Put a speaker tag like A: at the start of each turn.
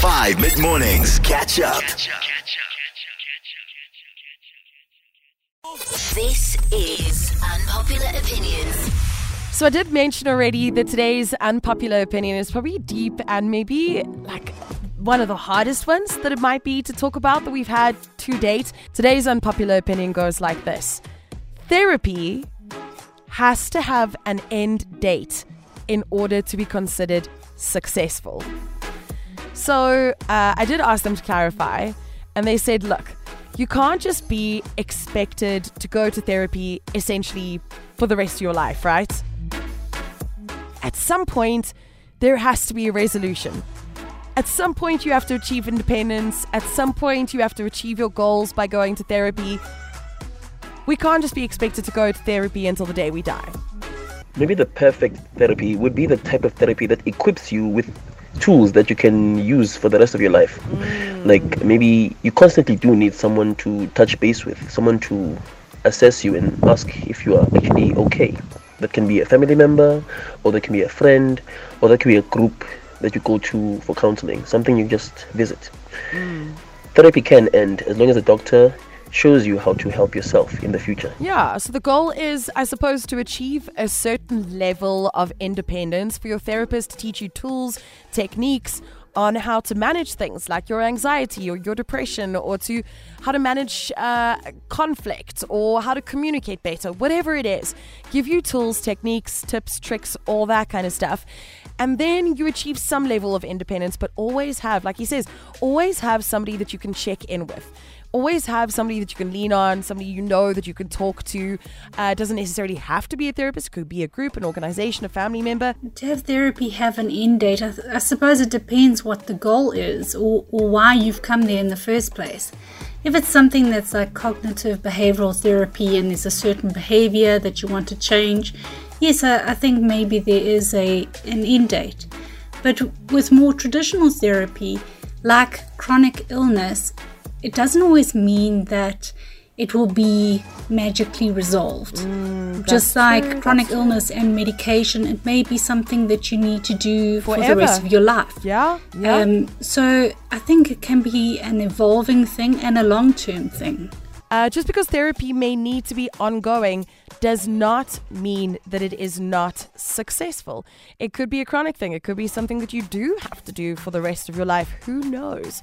A: 5 mid mornings. Catch up.
B: This is Unpopular Opinions.
C: So I did mention already that today's unpopular opinion is probably deep and maybe like one of the hardest ones that it might be to talk about that we've had to date. Today's unpopular opinion goes like this Therapy has to have an end date in order to be considered successful. So uh, I did ask them to clarify, and they said, look, you can't just be expected to go to therapy essentially for the rest of your life, right? At some point, there has to be a resolution. At some point, you have to achieve independence. At some point, you have to achieve your goals by going to therapy. We can't just be expected to go to therapy until the day we die.
D: maybe the perfect therapy would be the type of therapy that equips you with tools that you can use for the rest of your life. Mm. Like maybe you constantly do need someone to touch base with, someone to assess you and ask if you are actually okay. That can be a family member, or that can be a friend, or that can be a group that you go to for counseling, something you just visit. Mm. Therapy can end as long as the doctor shows you how to help yourself in the future.
C: Yeah, so the goal is, I suppose, to achieve a certain level of independence for your therapist to teach you tools, techniques on how to manage things like your anxiety or your depression, or to how to manage uh, conflict or how to communicate better, whatever it is. Give you tools, techniques, tips, tricks, all that kind of stuff. And then you achieve some level of independence, but always have, like he says, always have somebody that you can check in with always have somebody that you can lean on, somebody you know that you can talk to. Uh, doesn't necessarily have to be a therapist, it could be a group, an organization, a family member.
E: To have therapy have an end date, I, I suppose it depends what the goal is or, or why you've come there in the first place. If it's something that's like cognitive behavioral therapy and there's a certain behavior that you want to change, yes, I, I think maybe there is a an end date. But with more traditional therapy, like chronic illness, it doesn't always mean that it will be magically resolved. Just like
C: true,
E: chronic illness and medication, it may be something that you need to do for the rest of your life.
C: Yeah, yeah.
E: Um, so I think it can be an evolving thing and a long term thing.
C: Uh, just because therapy may need to be ongoing does not mean that it is not successful. It could be a chronic thing, it could be something that you do have to do for the rest of your life. Who knows?